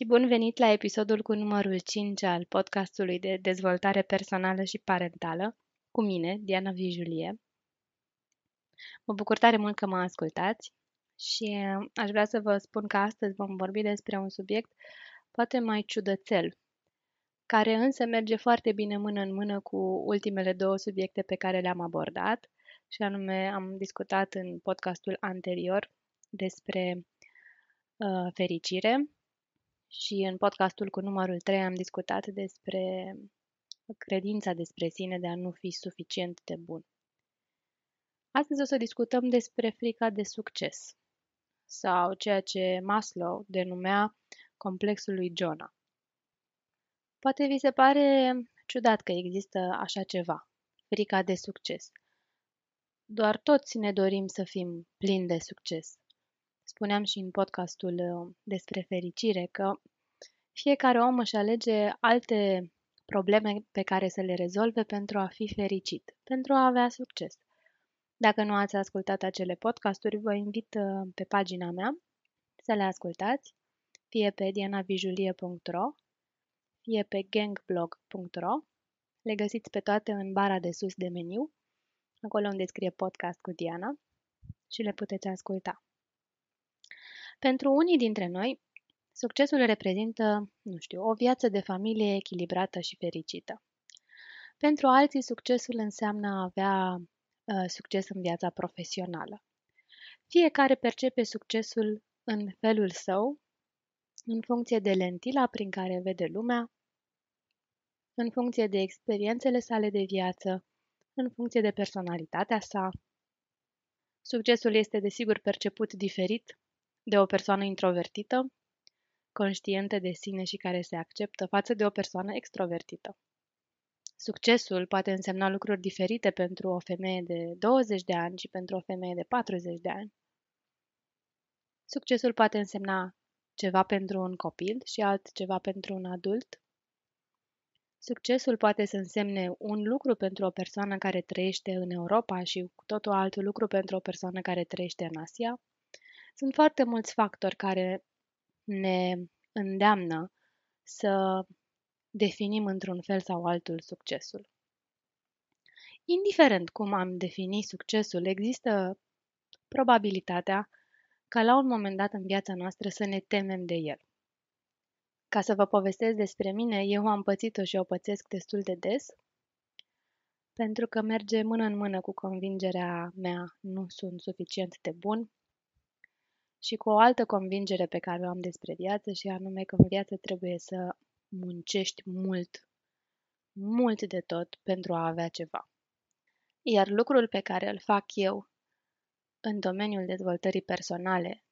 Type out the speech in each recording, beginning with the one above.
și bun venit la episodul cu numărul 5 al podcastului de dezvoltare personală și parentală, cu mine, Diana Vijulie. Mă bucur tare mult că mă ascultați și uh, aș vrea să vă spun că astăzi vom vorbi despre un subiect poate mai ciudățel, care însă merge foarte bine mână în mână cu ultimele două subiecte pe care le-am abordat, și anume am discutat în podcastul anterior despre uh, fericire și în podcastul cu numărul 3 am discutat despre credința despre sine de a nu fi suficient de bun. Astăzi o să discutăm despre frica de succes sau ceea ce Maslow denumea complexul lui Jonah. Poate vi se pare ciudat că există așa ceva, frica de succes. Doar toți ne dorim să fim plini de succes. Spuneam și în podcastul uh, despre fericire că fiecare om își alege alte probleme pe care să le rezolve pentru a fi fericit, pentru a avea succes. Dacă nu ați ascultat acele podcasturi, vă invit uh, pe pagina mea să le ascultați, fie pe dianavijulie.ro, fie pe gangblog.ro. Le găsiți pe toate în bara de sus de meniu, acolo unde scrie podcast cu Diana și le puteți asculta. Pentru unii dintre noi, succesul reprezintă, nu știu, o viață de familie echilibrată și fericită. Pentru alții, succesul înseamnă a avea uh, succes în viața profesională. Fiecare percepe succesul în felul său, în funcție de lentila prin care vede lumea, în funcție de experiențele sale de viață, în funcție de personalitatea sa. Succesul este desigur perceput diferit de o persoană introvertită, conștientă de sine și care se acceptă față de o persoană extrovertită. Succesul poate însemna lucruri diferite pentru o femeie de 20 de ani și pentru o femeie de 40 de ani. Succesul poate însemna ceva pentru un copil și altceva pentru un adult. Succesul poate să însemne un lucru pentru o persoană care trăiește în Europa și cu totul alt lucru pentru o persoană care trăiește în Asia. Sunt foarte mulți factori care ne îndeamnă să definim într-un fel sau altul succesul. Indiferent cum am defini succesul, există probabilitatea ca la un moment dat în viața noastră să ne temem de el. Ca să vă povestesc despre mine, eu am pățit-o și o pățesc destul de des, pentru că merge mână în mână cu convingerea mea nu sunt suficient de bun, și cu o altă convingere pe care o am despre viață și anume că în viață trebuie să muncești mult, mult de tot pentru a avea ceva. Iar lucrul pe care îl fac eu în domeniul dezvoltării personale,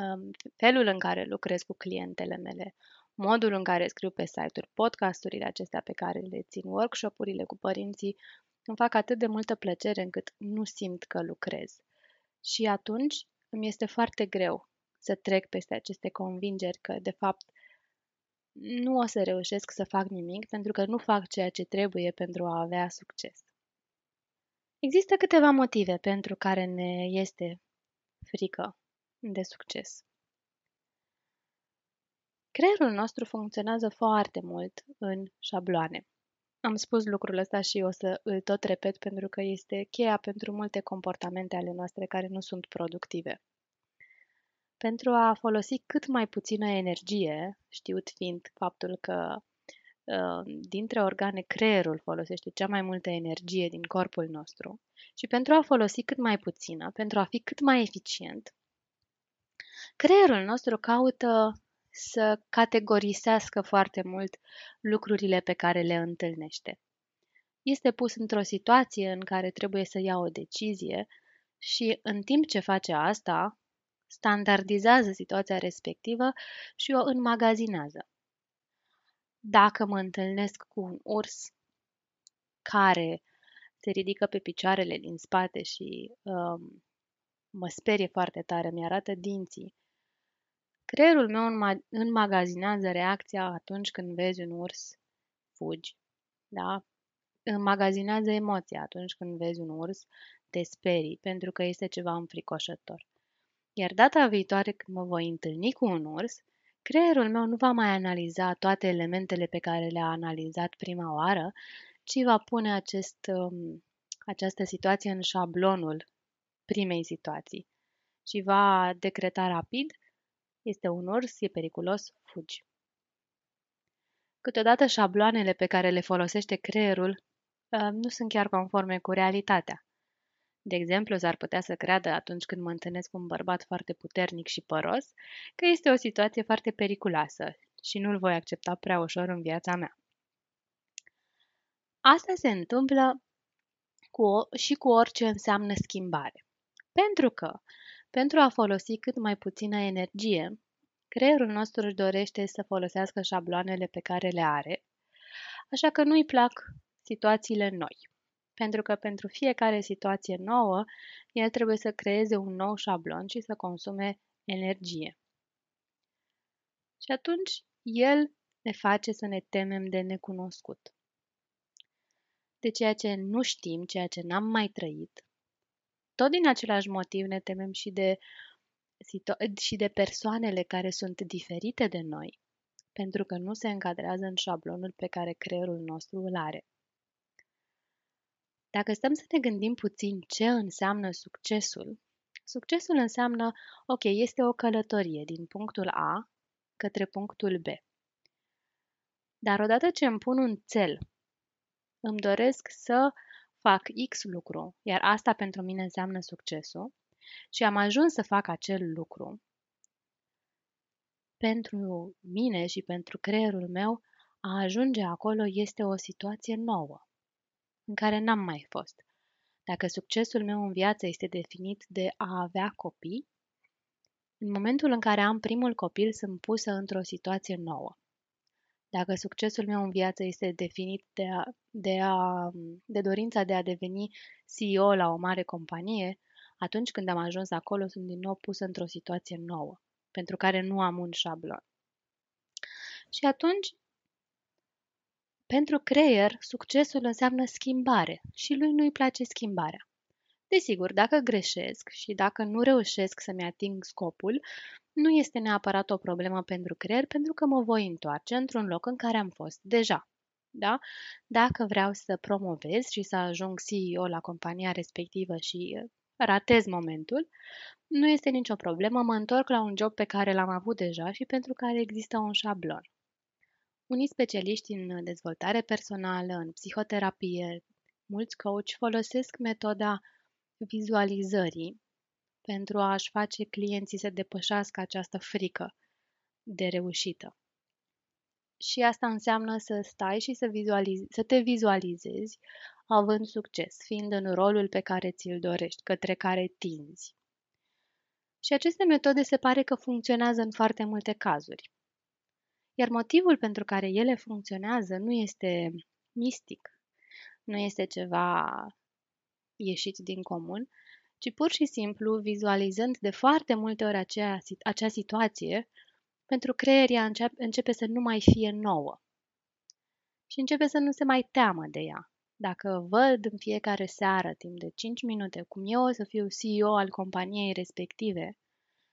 um, felul în care lucrez cu clientele mele, modul în care scriu pe site-uri podcasturile acestea pe care le țin, workshop-urile cu părinții, îmi fac atât de multă plăcere încât nu simt că lucrez. Și atunci îmi este foarte greu să trec peste aceste convingeri că, de fapt, nu o să reușesc să fac nimic pentru că nu fac ceea ce trebuie pentru a avea succes. Există câteva motive pentru care ne este frică de succes. Creierul nostru funcționează foarte mult în șabloane. Am spus lucrul ăsta și o să îl tot repet pentru că este cheia pentru multe comportamente ale noastre care nu sunt productive. Pentru a folosi cât mai puțină energie, știut fiind faptul că uh, dintre organe creierul folosește cea mai multă energie din corpul nostru și pentru a folosi cât mai puțină, pentru a fi cât mai eficient, creierul nostru caută să categorisească foarte mult lucrurile pe care le întâlnește. Este pus într-o situație în care trebuie să ia o decizie și în timp ce face asta, standardizează situația respectivă și o înmagazinează. Dacă mă întâlnesc cu un urs care se ridică pe picioarele din spate și um, mă sperie foarte tare, mi-arată dinții Creierul meu înmagazinează reacția atunci când vezi un urs, fugi, da? Înmagazinează emoția atunci când vezi un urs, te sperii, pentru că este ceva înfricoșător. Iar data viitoare când mă voi întâlni cu un urs, creierul meu nu va mai analiza toate elementele pe care le-a analizat prima oară, ci va pune acest, um, această situație în șablonul primei situații și va decreta rapid este un urs, e periculos, fugi. Câteodată șabloanele pe care le folosește creierul uh, nu sunt chiar conforme cu realitatea. De exemplu, s-ar putea să creadă atunci când mă întâlnesc cu un bărbat foarte puternic și păros că este o situație foarte periculoasă și nu-l voi accepta prea ușor în viața mea. Asta se întâmplă cu o, și cu orice înseamnă schimbare. Pentru că, pentru a folosi cât mai puțină energie, creierul nostru își dorește să folosească șabloanele pe care le are, așa că nu-i plac situațiile noi. Pentru că pentru fiecare situație nouă, el trebuie să creeze un nou șablon și să consume energie. Și atunci, el ne face să ne temem de necunoscut. De ceea ce nu știm, ceea ce n-am mai trăit. Tot din același motiv ne temem și de, și de persoanele care sunt diferite de noi, pentru că nu se încadrează în șablonul pe care creierul nostru îl are. Dacă stăm să ne gândim puțin ce înseamnă succesul, succesul înseamnă, ok, este o călătorie din punctul A către punctul B. Dar odată ce îmi pun un cel, îmi doresc să fac X lucru, iar asta pentru mine înseamnă succesul, și am ajuns să fac acel lucru, pentru mine și pentru creierul meu, a ajunge acolo este o situație nouă în care n-am mai fost. Dacă succesul meu în viață este definit de a avea copii, în momentul în care am primul copil sunt pusă într-o situație nouă. Dacă succesul meu în viață este definit de, a, de, a, de dorința de a deveni CEO la o mare companie, atunci când am ajuns acolo sunt din nou pusă într-o situație nouă, pentru care nu am un șablon. Și atunci pentru creier, succesul înseamnă schimbare și lui nu-i place schimbarea. Desigur, dacă greșesc și dacă nu reușesc să-mi ating scopul, nu este neapărat o problemă pentru creier, pentru că mă voi întoarce într-un loc în care am fost deja. Da? Dacă vreau să promovez și să ajung CEO la compania respectivă și uh, ratez momentul, nu este nicio problemă, mă întorc la un job pe care l-am avut deja și pentru care există un șablon. Unii specialiști în dezvoltare personală, în psihoterapie, mulți coach folosesc metoda vizualizării pentru a-și face clienții să depășească această frică de reușită. Și asta înseamnă să stai și să, vizualize, să te vizualizezi având succes, fiind în rolul pe care ți-l dorești, către care tinzi. Și aceste metode se pare că funcționează în foarte multe cazuri. Iar motivul pentru care ele funcționează nu este mistic, nu este ceva ieșit din comun, ci pur și simplu vizualizând de foarte multe ori acea, acea situație, pentru creier ea începe, începe să nu mai fie nouă și începe să nu se mai teamă de ea. Dacă văd în fiecare seară, timp de 5 minute, cum eu o să fiu CEO al companiei respective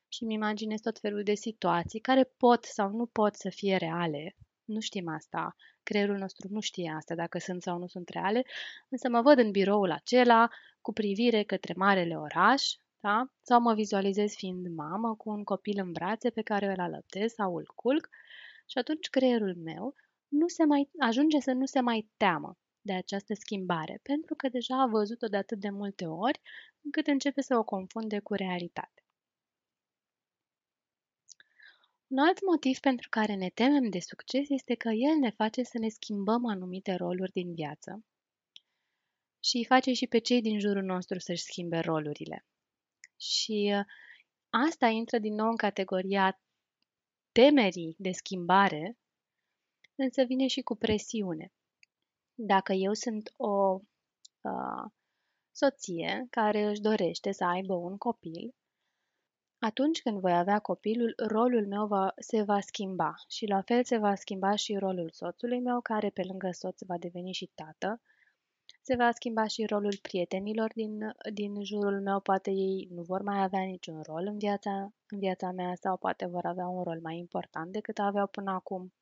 și îmi imaginez tot felul de situații care pot sau nu pot să fie reale. Nu știm asta, creierul nostru nu știe asta dacă sunt sau nu sunt reale, însă mă văd în biroul acela cu privire către marele oraș, da? sau mă vizualizez fiind mamă cu un copil în brațe pe care îl alăptez sau îl culc și atunci creierul meu nu se mai, ajunge să nu se mai teamă de această schimbare, pentru că deja a văzut-o de atât de multe ori încât începe să o confunde cu realitate. Un alt motiv pentru care ne temem de succes este că el ne face să ne schimbăm anumite roluri din viață și îi face și pe cei din jurul nostru să-și schimbe rolurile. Și uh, asta intră din nou în categoria temerii de schimbare, însă vine și cu presiune. Dacă eu sunt o uh, soție care își dorește să aibă un copil, atunci când voi avea copilul, rolul meu va, se va schimba și la fel se va schimba și rolul soțului meu, care pe lângă soț va deveni și tată, Se va schimba și rolul prietenilor din, din jurul meu, poate ei nu vor mai avea niciun rol în viața, în viața mea sau poate vor avea un rol mai important decât aveau până acum.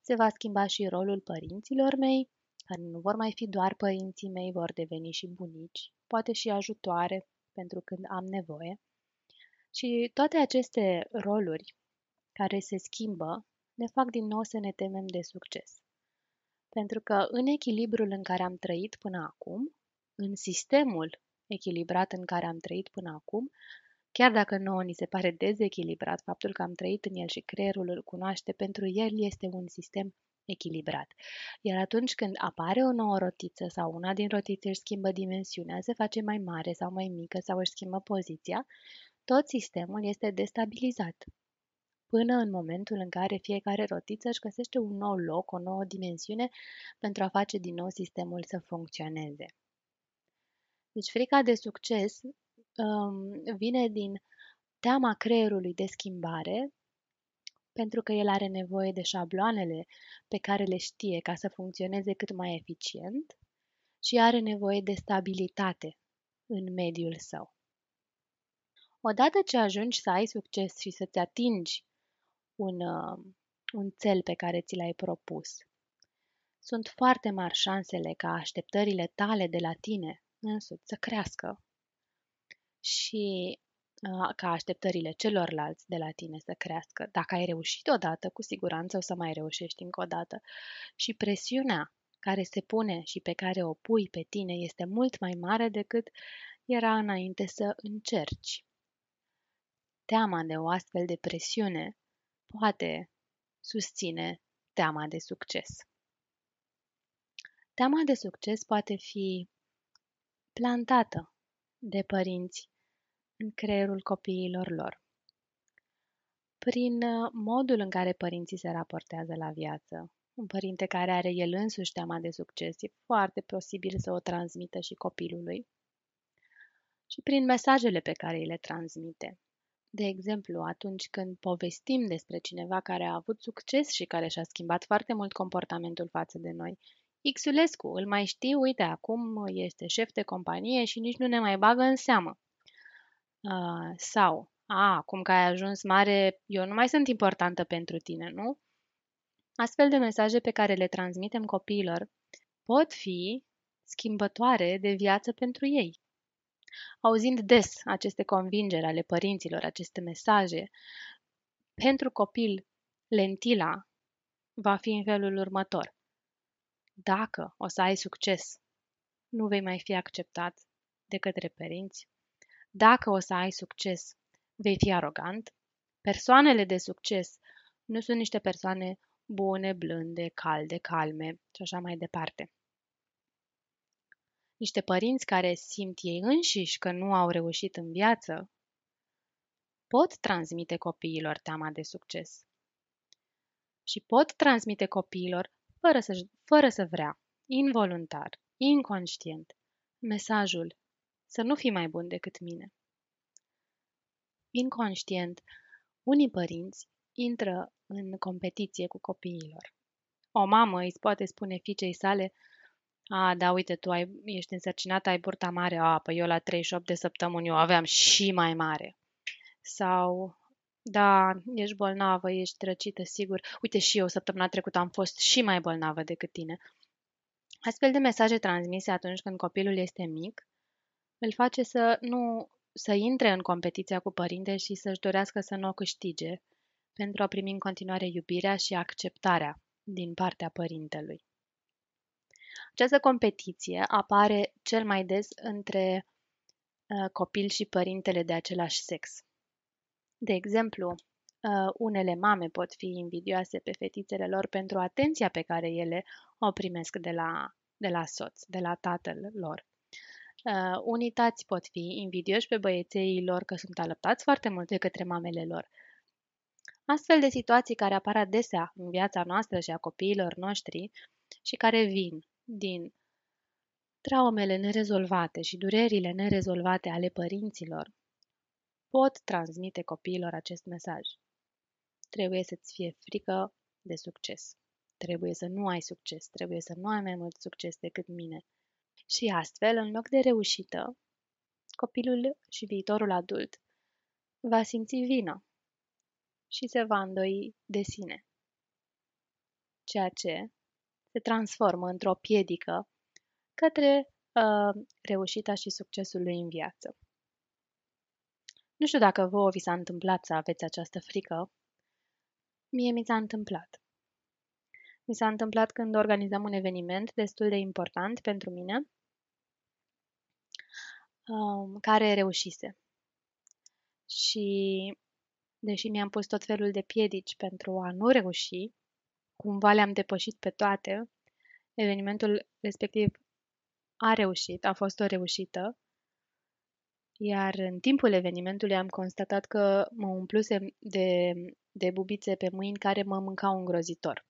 Se va schimba și rolul părinților mei, care nu vor mai fi doar părinții mei, vor deveni și bunici, poate și ajutoare pentru când am nevoie. Și toate aceste roluri care se schimbă ne fac din nou să ne temem de succes. Pentru că în echilibrul în care am trăit până acum, în sistemul echilibrat în care am trăit până acum, chiar dacă nouă ni se pare dezechilibrat faptul că am trăit în el și creierul îl cunoaște, pentru el este un sistem echilibrat. Iar atunci când apare o nouă rotiță sau una din rotițe își schimbă dimensiunea, se face mai mare sau mai mică sau își schimbă poziția, tot sistemul este destabilizat până în momentul în care fiecare rotiță își găsește un nou loc, o nouă dimensiune pentru a face din nou sistemul să funcționeze. Deci frica de succes um, vine din teama creierului de schimbare, pentru că el are nevoie de șabloanele pe care le știe ca să funcționeze cât mai eficient și are nevoie de stabilitate în mediul său. Odată ce ajungi să ai succes și să-ți atingi un, uh, un cel pe care ți l-ai propus. Sunt foarte mari șansele ca așteptările tale de la tine însuți să crească și uh, ca așteptările celorlalți de la tine să crească. Dacă ai reușit odată, cu siguranță o să mai reușești încă o dată. Și presiunea care se pune și pe care o pui pe tine este mult mai mare decât era înainte să încerci. Teama de o astfel de presiune poate susține teama de succes. Teama de succes poate fi plantată de părinți în creierul copiilor lor. Prin uh, modul în care părinții se raportează la viață, un părinte care are el însuși teama de succes, e foarte posibil să o transmită și copilului. Și prin mesajele pe care îi le transmite. De exemplu, atunci când povestim despre cineva care a avut succes și care și-a schimbat foarte mult comportamentul față de noi, Xulescu, îl mai știu, uite, acum este șef de companie și nici nu ne mai bagă în seamă. Uh, sau, a, acum că ai ajuns mare, eu nu mai sunt importantă pentru tine, nu? Astfel de mesaje pe care le transmitem copiilor pot fi schimbătoare de viață pentru ei. Auzind des aceste convingeri ale părinților, aceste mesaje, pentru copil, lentila va fi în felul următor. Dacă o să ai succes, nu vei mai fi acceptat de către părinți. Dacă o să ai succes, vei fi arogant. Persoanele de succes nu sunt niște persoane bune, blânde, calde, calme și așa mai departe niște părinți care simt ei înșiși că nu au reușit în viață, pot transmite copiilor teama de succes. Și pot transmite copiilor, fără să, fără să vrea, involuntar, inconștient, mesajul să nu fii mai bun decât mine. Inconștient, unii părinți intră în competiție cu copiilor. O mamă îi poate spune fiicei sale a, da, uite, tu ai, ești însărcinată, ai burta mare. A, păi eu la 38 de săptămâni eu aveam și mai mare. Sau, da, ești bolnavă, ești răcită, sigur. Uite, și eu săptămâna trecută am fost și mai bolnavă decât tine. Astfel de mesaje transmise atunci când copilul este mic îl face să nu să intre în competiția cu părinte și să-și dorească să nu o câștige pentru a primi în continuare iubirea și acceptarea din partea părintelui. Această competiție apare cel mai des între uh, copil și părintele de același sex. De exemplu, uh, unele mame pot fi invidioase pe fetițele lor pentru atenția pe care ele o primesc de la, de la soț, de la tatăl lor. Uh, unii tați pot fi invidioși pe băieței lor că sunt alăptați foarte mult de către mamele lor. Astfel de situații care apar adesea în viața noastră și a copiilor noștri și care vin din traumele nerezolvate și durerile nerezolvate ale părinților pot transmite copiilor acest mesaj. Trebuie să-ți fie frică de succes. Trebuie să nu ai succes. Trebuie să nu ai mai mult succes decât mine. Și astfel, în loc de reușită, copilul și viitorul adult va simți vină și se va îndoi de sine, ceea ce se transformă într-o piedică către uh, reușita și succesul lui în viață. Nu știu dacă vouă vi s-a întâmplat să aveți această frică. Mie mi s-a întâmplat. Mi s-a întâmplat când organizam un eveniment destul de important pentru mine, um, care reușise. Și deși mi-am pus tot felul de piedici pentru a nu reuși, cumva le-am depășit pe toate, evenimentul respectiv a reușit, a fost o reușită, iar în timpul evenimentului am constatat că mă umplusem de, de bubițe pe mâini care mă mâncau îngrozitor.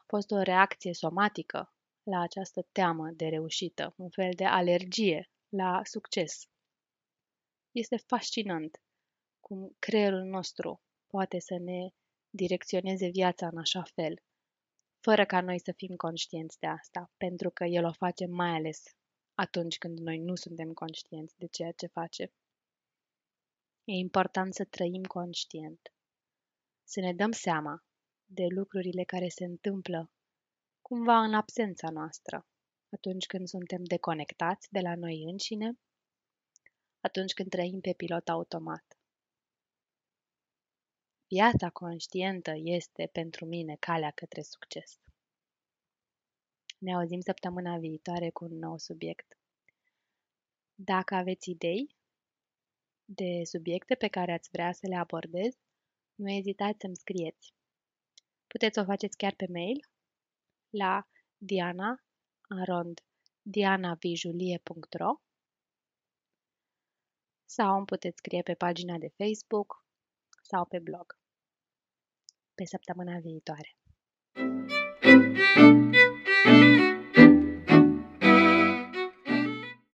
A fost o reacție somatică la această teamă de reușită, un fel de alergie la succes. Este fascinant cum creierul nostru poate să ne direcționeze viața în așa fel, fără ca noi să fim conștienți de asta, pentru că el o face mai ales atunci când noi nu suntem conștienți de ceea ce face. E important să trăim conștient, să ne dăm seama de lucrurile care se întâmplă cumva în absența noastră, atunci când suntem deconectați de la noi înșine, atunci când trăim pe pilot automat. Viața conștientă este pentru mine calea către succes. Ne auzim săptămâna viitoare cu un nou subiect. Dacă aveți idei de subiecte pe care ați vrea să le abordez, nu ezitați să-mi scrieți. Puteți o faceți chiar pe mail la diana arond dianavijulie.ro sau îmi puteți scrie pe pagina de Facebook sau pe blog. Pe săptămâna viitoare! thank you